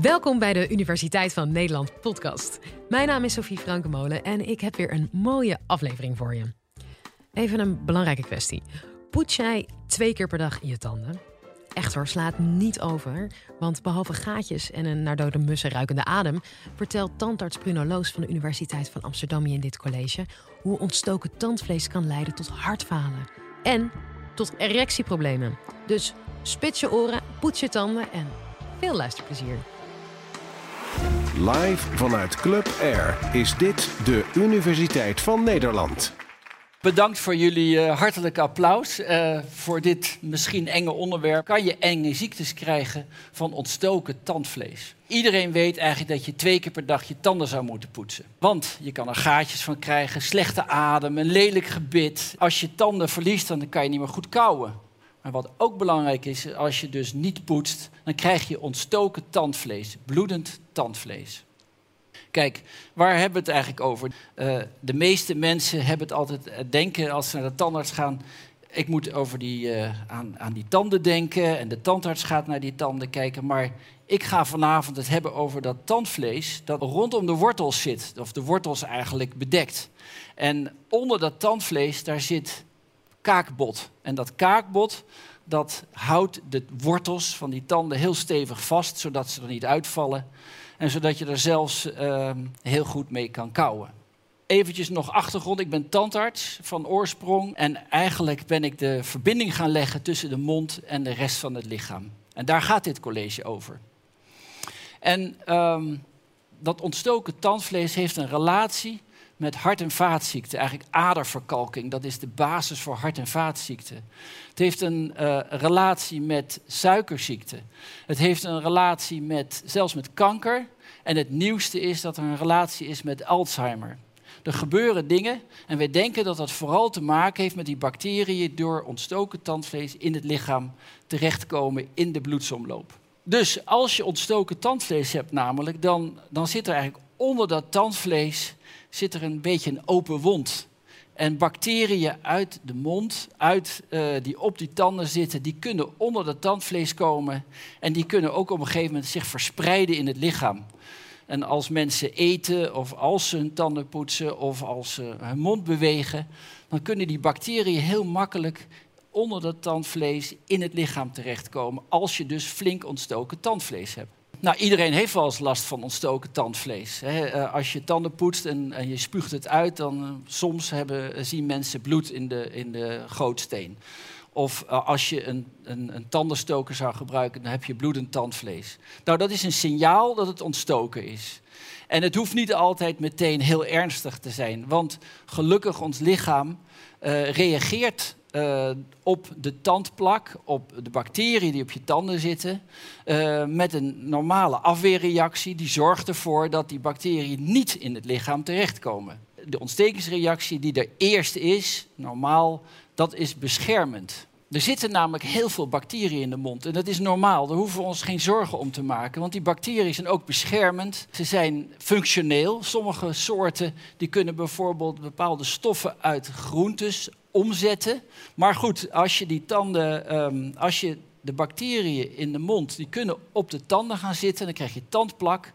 Welkom bij de Universiteit van Nederland podcast. Mijn naam is Sophie Frankenmolen en ik heb weer een mooie aflevering voor je. Even een belangrijke kwestie. Poets jij twee keer per dag je tanden? Echt hoor, slaat niet over. Want behalve gaatjes en een naar dode mussen ruikende adem... vertelt tandarts Bruno Loos van de Universiteit van Amsterdam in dit college... hoe ontstoken tandvlees kan leiden tot hartfalen. En tot erectieproblemen. Dus spits je oren, poets je tanden en veel luisterplezier. Live vanuit Club Air is dit de Universiteit van Nederland. Bedankt voor jullie uh, hartelijke applaus uh, voor dit misschien enge onderwerp. Kan je enge ziektes krijgen van ontstoken tandvlees? Iedereen weet eigenlijk dat je twee keer per dag je tanden zou moeten poetsen. Want je kan er gaatjes van krijgen, slechte adem, een lelijk gebit. Als je tanden verliest, dan kan je niet meer goed kauwen. Maar wat ook belangrijk is, als je dus niet poetst, dan krijg je ontstoken tandvlees, bloedend tandvlees. Kijk, waar hebben we het eigenlijk over? Uh, de meeste mensen hebben het altijd uh, denken als ze naar de tandarts gaan. Ik moet over die, uh, aan, aan die tanden denken en de tandarts gaat naar die tanden kijken. Maar ik ga vanavond het hebben over dat tandvlees dat rondom de wortels zit. Of de wortels eigenlijk bedekt. En onder dat tandvlees, daar zit kaakbot. En dat kaakbot, dat houdt de wortels van die tanden heel stevig vast, zodat ze er niet uitvallen. En zodat je er zelfs uh, heel goed mee kan kauwen. Eventjes nog achtergrond. Ik ben tandarts van oorsprong. En eigenlijk ben ik de verbinding gaan leggen tussen de mond en de rest van het lichaam. En daar gaat dit college over. En um, dat ontstoken tandvlees heeft een relatie met hart- en vaatziekten. Eigenlijk aderverkalking, dat is de basis voor hart- en vaatziekten. Het heeft een uh, relatie met suikerziekte. Het heeft een relatie met, zelfs met kanker. En het nieuwste is dat er een relatie is met Alzheimer. Er gebeuren dingen en wij denken dat dat vooral te maken heeft met die bacteriën door ontstoken tandvlees in het lichaam terechtkomen in de bloedsomloop. Dus als je ontstoken tandvlees hebt namelijk, dan, dan zit er eigenlijk onder dat tandvlees zit er een beetje een open wond. En bacteriën uit de mond, uit, uh, die op die tanden zitten, die kunnen onder dat tandvlees komen. En die kunnen ook op een gegeven moment zich verspreiden in het lichaam. En als mensen eten, of als ze hun tanden poetsen, of als ze hun mond bewegen, dan kunnen die bacteriën heel makkelijk onder dat tandvlees in het lichaam terechtkomen. Als je dus flink ontstoken tandvlees hebt. Nou, iedereen heeft wel eens last van ontstoken tandvlees. Eh, als je tanden poetst en, je spuugt het uit, dan uh, soms hebben, zien mensen bloed in de, in de gootsteen. Of als je een, een, een, tandenstoker zou gebruiken, dan heb je bloedend tandvlees. Nou, dat is een signaal dat het ontstoken is. En het hoeft niet altijd meteen heel ernstig te zijn, want gelukkig ons lichaam reageert uh, op de tandplak, op de bacteriën die op je tanden zitten, uh, met een normale afweerreactie. Die zorgt ervoor dat die bacteriën niet in het lichaam terechtkomen. De ontstekingsreactie die er eerst is, normaal, dat is beschermend. Er zitten namelijk heel veel bacteriën in de mond. En dat is normaal. Daar hoeven we ons geen zorgen om te maken. Want die bacteriën zijn ook beschermend. Ze zijn functioneel. Sommige soorten die kunnen bijvoorbeeld bepaalde stoffen uit groentes omzetten. Maar goed, als je die tanden, um, als je de bacteriën in de mond, die kunnen op de tanden gaan zitten, dan krijg je tandplak.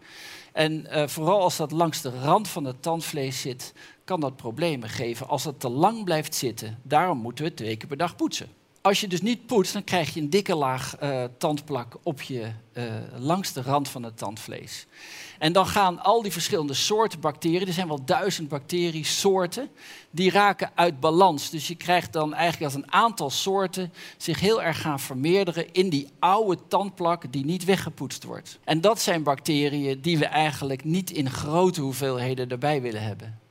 En uh, vooral als dat langs de rand van het tandvlees zit, kan dat problemen geven als het te lang blijft zitten. Daarom moeten we twee keer per dag poetsen. Als je dus niet poetst, dan krijg je een dikke laag uh, tandplak op je, uh, langs de rand van het tandvlees. En dan gaan al die verschillende soorten bacteriën, er zijn wel duizend bacteriesoorten, die raken uit balans. Dus je krijgt dan eigenlijk als een aantal soorten zich heel erg gaan vermeerderen in die oude tandplak die niet weggepoetst wordt. En dat zijn bacteriën die we eigenlijk niet in grote hoeveelheden erbij willen hebben.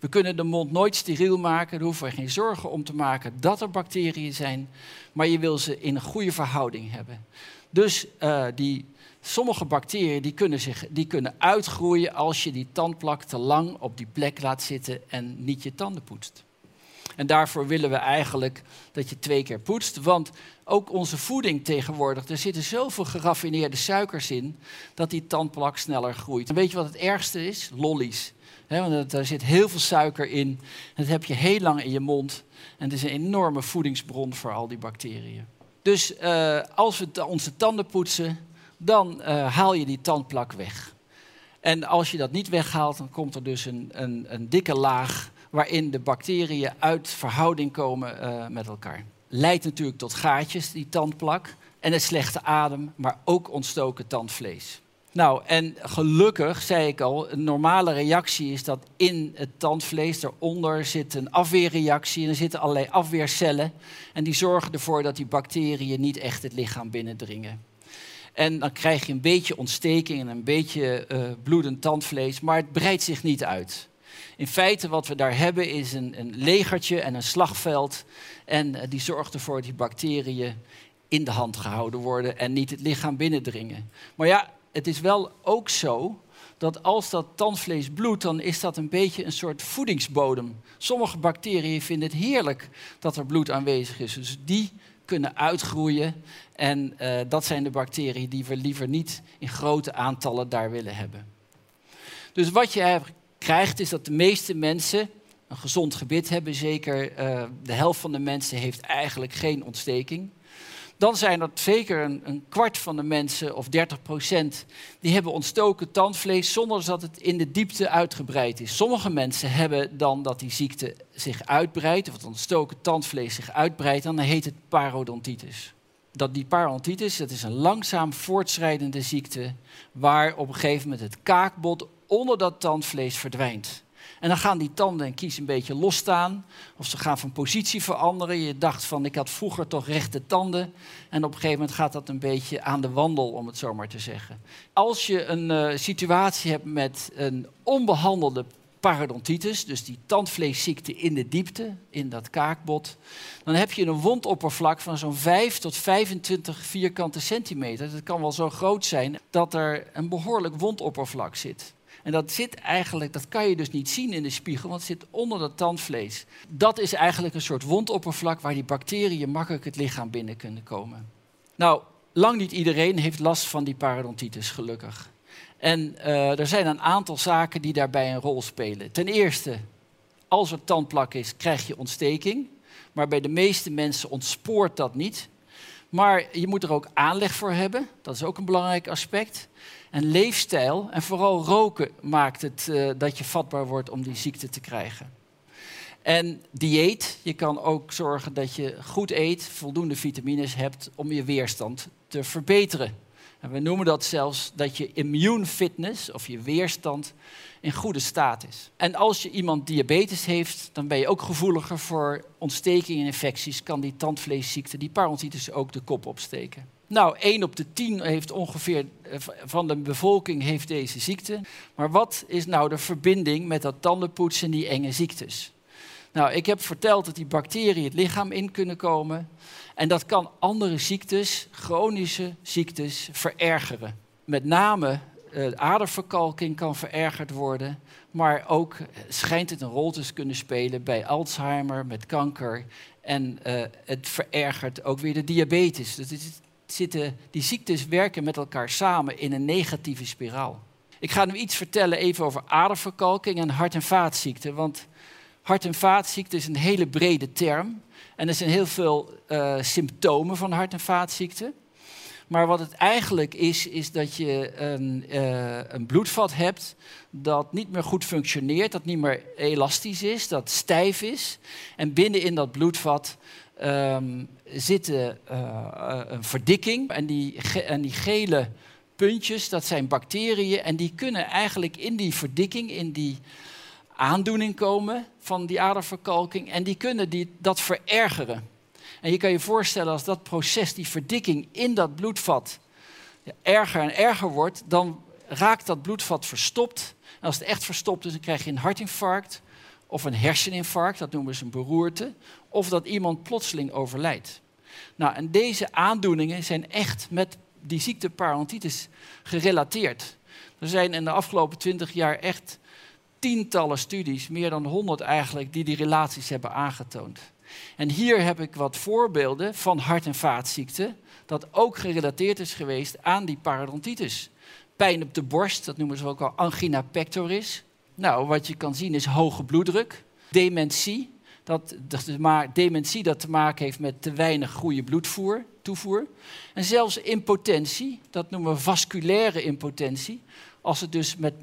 We kunnen de mond nooit steriel maken, daar hoeven we geen zorgen om te maken dat er bacteriën zijn, maar je wil ze in een goede verhouding hebben. Dus uh, die, sommige bacteriën die kunnen, zich, die kunnen uitgroeien als je die tandplak te lang op die plek laat zitten en niet je tanden poetst. En daarvoor willen we eigenlijk dat je twee keer poetst. Want ook onze voeding tegenwoordig, er zitten zoveel geraffineerde suikers in, dat die tandplak sneller groeit. Weet je wat het ergste is? Lollies. Want daar zit heel veel suiker in. Dat heb je heel lang in je mond. En het is een enorme voedingsbron voor al die bacteriën. Dus uh, als we onze tanden poetsen, dan uh, haal je die tandplak weg. En als je dat niet weghaalt, dan komt er dus een, een, een dikke laag waarin de bacteriën uit verhouding komen uh, met elkaar. Leidt natuurlijk tot gaatjes, die tandplak, en het slechte adem, maar ook ontstoken tandvlees. Nou, en gelukkig, zei ik al, een normale reactie is dat in het tandvlees eronder zit een afweerreactie en er zitten allerlei afweercellen en die zorgen ervoor dat die bacteriën niet echt het lichaam binnendringen. En dan krijg je een beetje ontsteking en een beetje uh, bloedend tandvlees, maar het breidt zich niet uit. In feite wat we daar hebben is een, een legertje en een slagveld. En uh, die zorgt ervoor dat die bacteriën in de hand gehouden worden en niet het lichaam binnendringen. Maar ja, het is wel ook zo dat als dat tandvlees bloedt, dan is dat een beetje een soort voedingsbodem. Sommige bacteriën vinden het heerlijk dat er bloed aanwezig is. Dus die kunnen uitgroeien. En uh, dat zijn de bacteriën die we liever niet in grote aantallen daar willen hebben. Dus wat je krijgt is dat de meeste mensen een gezond gebit hebben. Zeker uh, de helft van de mensen heeft eigenlijk geen ontsteking dan zijn er zeker een, een, kwart van de mensen, of 30 procent, die hebben ontstoken tandvlees zonder dat het in de diepte uitgebreid is. Sommige mensen hebben dan dat die ziekte zich uitbreidt, of het ontstoken tandvlees zich uitbreidt, en dan heet het parodontitis. Dat die parodontitis, dat is een langzaam voortschrijdende ziekte, waar op een gegeven moment het kaakbot onder dat tandvlees verdwijnt. En dan gaan die tanden en kies een beetje losstaan. Of ze gaan van positie veranderen. Je dacht van, ik had vroeger toch rechte tanden. En op een gegeven moment gaat dat een beetje aan de wandel, om het zo maar te zeggen. Als je een uh, situatie hebt met een onbehandelde parodontitis, dus die tandvleesziekte in de diepte, in dat kaakbot, dan heb je een wondoppervlak van zo'n 5 tot 25 vierkante centimeter. Dat kan wel zo groot zijn dat er een behoorlijk wondoppervlak zit. En dat zit eigenlijk, dat kan je dus niet zien in de spiegel, want het zit onder dat tandvlees. Dat is eigenlijk een soort wondoppervlak waar die bacteriën makkelijk het lichaam binnen kunnen komen. Nou, lang niet iedereen heeft last van die parodontitis, gelukkig. En uh, er zijn een aantal zaken die daarbij een rol spelen. Ten eerste, als er tandplak is, krijg je ontsteking. Maar bij de meeste mensen ontspoort dat niet. Maar je moet er ook aanleg voor hebben. Dat is ook een belangrijk aspect. En leefstijl en vooral roken maakt het uh, dat je vatbaar wordt om die ziekte te krijgen. En dieet, je kan ook zorgen dat je goed eet, voldoende vitamines hebt om je weerstand te verbeteren. En we noemen dat zelfs dat je immune fitness of je weerstand in goede staat is. En als je iemand diabetes heeft, dan ben je ook gevoeliger voor ontstekingen en infecties. Kan die tandvleesziekte, die parodontitis, ook de kop opsteken. Nou, 1 op de 10 heeft ongeveer eh, van de bevolking heeft deze ziekte. Maar wat is nou de verbinding met dat tandenpoetsen en die enge ziektes? Nou, ik heb verteld dat die bacteriën het lichaam in kunnen komen. En dat kan andere ziektes, chronische ziektes, verergeren. Met name uh, aderverkalking kan verergerd worden. Maar ook schijnt het een rol te kunnen spelen bij Alzheimer, met kanker. En uh, het verergert ook weer de diabetes. Dus het die ziektes werken met elkaar samen in een negatieve spiraal. Ik ga nu iets vertellen even over aderverkalking en hart- en vaatziekten. Want hart- en vaatziekten is een hele brede term. En er zijn heel veel uh, symptomen van hart- en vaatziekten. Maar wat het eigenlijk is, is dat je een, uh, een, bloedvat hebt dat niet meer goed functioneert, dat niet meer elastisch is, dat stijf is. En binnen in dat bloedvat um, zit uh, een verdikking. En die, en die gele puntjes, dat zijn bacteriën. En die kunnen eigenlijk in die verdikking, in die aandoening komen van die aderverkalking. En die kunnen die, dat verergeren. En je kan je voorstellen als dat proces, die verdikking in dat bloedvat, erger en erger wordt, dan raakt dat bloedvat verstopt. En als het echt verstopt is, dan krijg je een hartinfarct of een herseninfarct, dat noemen ze een beroerte, of dat iemand plotseling overlijdt. Nou, en deze aandoeningen zijn echt met die ziekte parodontitis gerelateerd. Er zijn in de afgelopen twintig jaar echt tientallen studies, meer dan honderd eigenlijk, die die relaties hebben aangetoond. En hier heb ik wat voorbeelden van hart- en vaatziekten, dat ook gerelateerd is geweest aan die parodontitis. Pijn op de borst, dat noemen ze ook al angina pectoris. Nou, wat je kan zien is hoge bloeddruk, dementie. Dat, dat dementie dat te maken heeft met te weinig goede bloedvoer, toevoer. En zelfs impotentie, dat noemen we vasculaire impotentie. Als het dus met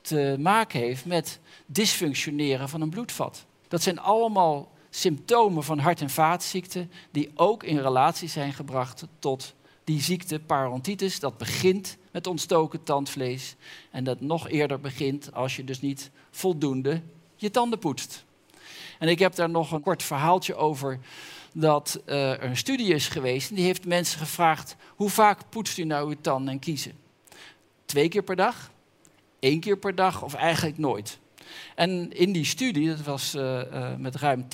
te maken heeft met dysfunctioneren van een bloedvat. Dat zijn allemaal symptomen van hart- en vaatziekten die ook in relatie zijn gebracht tot die ziekte parodontitis. Dat begint met ontstoken tandvlees en dat nog eerder begint als je dus niet voldoende je tanden poetst. En ik heb daar nog een kort verhaaltje over dat uh, er een studie is geweest en die heeft mensen gevraagd hoe vaak poetst u nou uw tanden en kiezen? Twee keer per dag, één keer per dag of eigenlijk nooit. En in die studie, dat was uh, uh, met ruim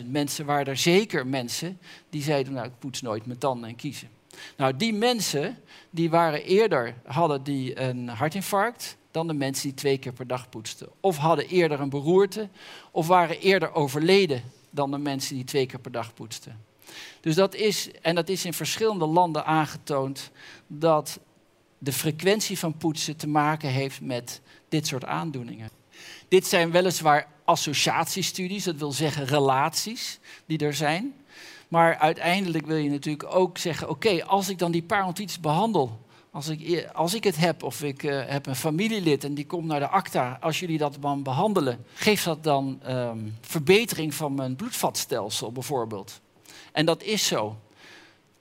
10.000 mensen, waren er zeker mensen die zeiden, nou ik poets nooit mijn tanden en kiezen. Nou, die mensen die waren eerder, hadden die een hartinfarct dan de mensen die twee keer per dag poetsten. Of hadden eerder een beroerte, of waren eerder overleden dan de mensen die twee keer per dag poetsten. Dus dat is, en dat is in verschillende landen aangetoond, dat de frequentie van poetsen te maken heeft met dit soort aandoeningen. Dit zijn weliswaar associatiestudies, dat wil zeggen relaties die er zijn. Maar uiteindelijk wil je natuurlijk ook zeggen: oké, als ik dan die parodontitis behandel, als ik, als ik het heb of ik uh, heb een familielid en die komt naar de ACTA, als jullie dat dan behandelen, geeft dat dan um, verbetering van mijn bloedvatstelsel bijvoorbeeld? En dat is zo.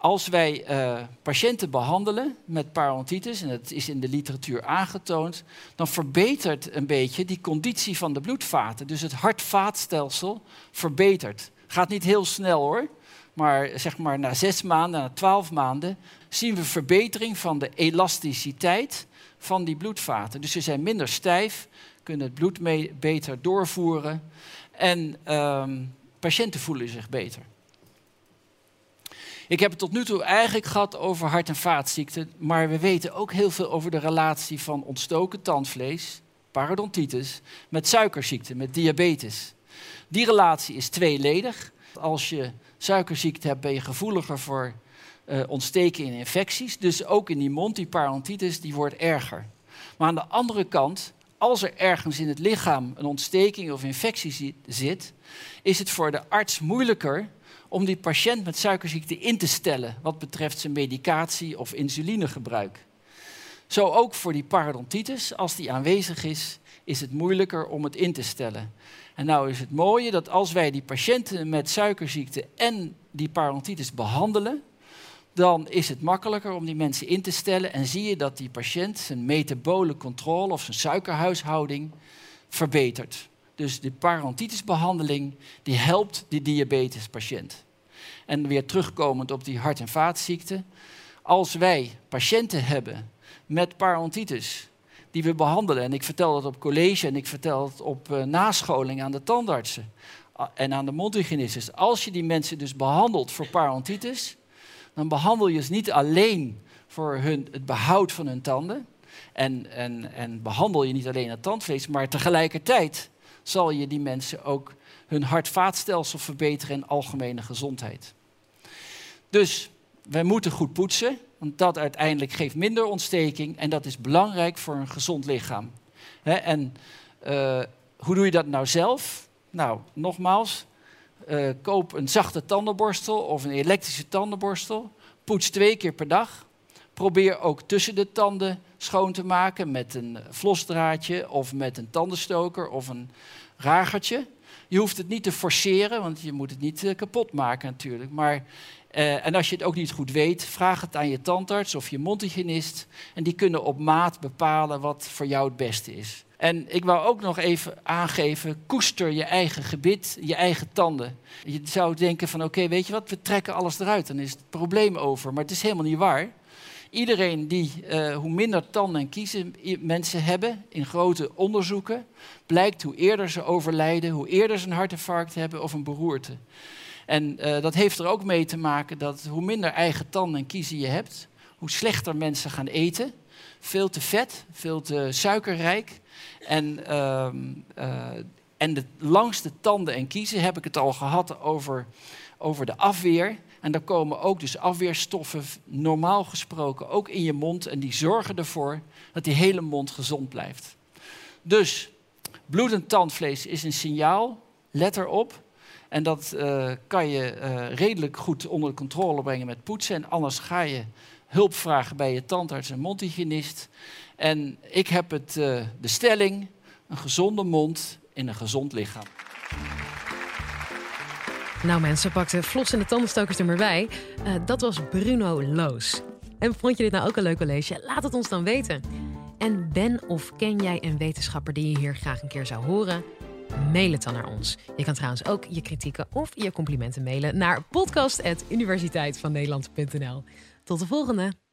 Als wij uh, patiënten behandelen met parodontitis, en dat is in de literatuur aangetoond, dan verbetert een beetje die conditie van de bloedvaten. Dus het hart-vaatstelsel verbetert. Gaat niet heel snel hoor, maar zeg maar na zes maanden, na twaalf maanden, zien we verbetering van de elasticiteit van die bloedvaten. Dus ze zijn minder stijf, kunnen het bloed mee beter doorvoeren en um, patiënten voelen zich beter. Ik heb het tot nu toe eigenlijk gehad over hart- en vaatziekten, maar we weten ook heel veel over de relatie van ontstoken tandvlees, parodontitis, met suikerziekte, met diabetes. Die relatie is tweeledig. Als je suikerziekte hebt, ben je gevoeliger voor uh, ontsteken in infecties. Dus ook in die mond, die parodontitis, die wordt erger. Maar aan de andere kant, als er ergens in het lichaam een ontsteking of infectie zit, is het voor de arts moeilijker om die patiënt met suikerziekte in te stellen wat betreft zijn medicatie of insulinegebruik. Zo ook voor die parodontitis, als die aanwezig is, is het moeilijker om het in te stellen. En nou is het mooie dat als wij die patiënten met suikerziekte en die parodontitis behandelen, dan is het makkelijker om die mensen in te stellen en zie je dat die patiënt zijn metabole controle of zijn suikerhuishouding verbetert. Dus de parodontitisbehandeling die helpt die diabetespatiënt. En weer terugkomend op die hart- en vaatziekten. Als wij patiënten hebben met parodontitis die we behandelen, en ik vertel dat op college en ik vertel het op uh, nascholing aan de tandartsen en aan de mondhygiënistes. Als je die mensen dus behandelt voor parodontitis, dan behandel je ze niet alleen voor hun, het behoud van hun tanden. En, en, en behandel je niet alleen het tandvlees, maar tegelijkertijd zal je die mensen ook hun hart-vaatstelsel verbeteren en algemene gezondheid. Dus wij moeten goed poetsen, want dat uiteindelijk geeft minder ontsteking en dat is belangrijk voor een gezond lichaam. En uh, hoe doe je dat nou zelf? Nou, nogmaals, uh, koop een zachte tandenborstel of een elektrische tandenborstel. Poets twee keer per dag. Probeer ook tussen de tanden schoon te maken met een vlosdraadje of met een tandenstoker of een ragertje. Je hoeft het niet te forceren, want je moet het niet uh, kapot maken natuurlijk. Maar, uh, en als je het ook niet goed weet, vraag het aan je tandarts of je mondhygiënist. En die kunnen op maat bepalen wat voor jou het beste is. En ik wou ook nog even aangeven, koester je eigen gebit, je eigen tanden. Je zou denken van oké, weet je wat, we trekken alles eruit, dan is het probleem over. Maar het is helemaal niet waar. Iedereen die, uh, hoe minder tanden en kiezen mensen hebben in grote onderzoeken, blijkt hoe eerder ze overlijden, hoe eerder ze een hartinfarct hebben of een beroerte. En uh, dat heeft er ook mee te maken dat hoe minder eigen tanden en kiezen je hebt, hoe slechter mensen gaan eten. Veel te vet, veel te suikerrijk. En, uh, en de langste tanden en kiezen heb ik het al gehad over, over de afweer. En daar komen ook dus afweerstoffen, normaal gesproken, ook in je mond. En die zorgen ervoor dat die hele mond gezond blijft. Dus bloedend tandvlees is een signaal, let erop. En dat uh, kan je uh, redelijk goed onder controle brengen met poetsen. En anders ga je hulp vragen bij je tandarts en mondhygiënist. En ik heb het, uh, de stelling, een gezonde mond in een gezond lichaam. Nou mensen, pakten vlos in de tandenstokers er maar bij. Uh, dat was Bruno Loos. En vond je dit nou ook een leuk college? Laat het ons dan weten. En ben of ken jij een wetenschapper die je hier graag een keer zou horen? Mail het dan naar ons. Je kan trouwens ook je kritieken of je complimenten mailen naar podcast.universiteitvannederland.nl. Tot de volgende!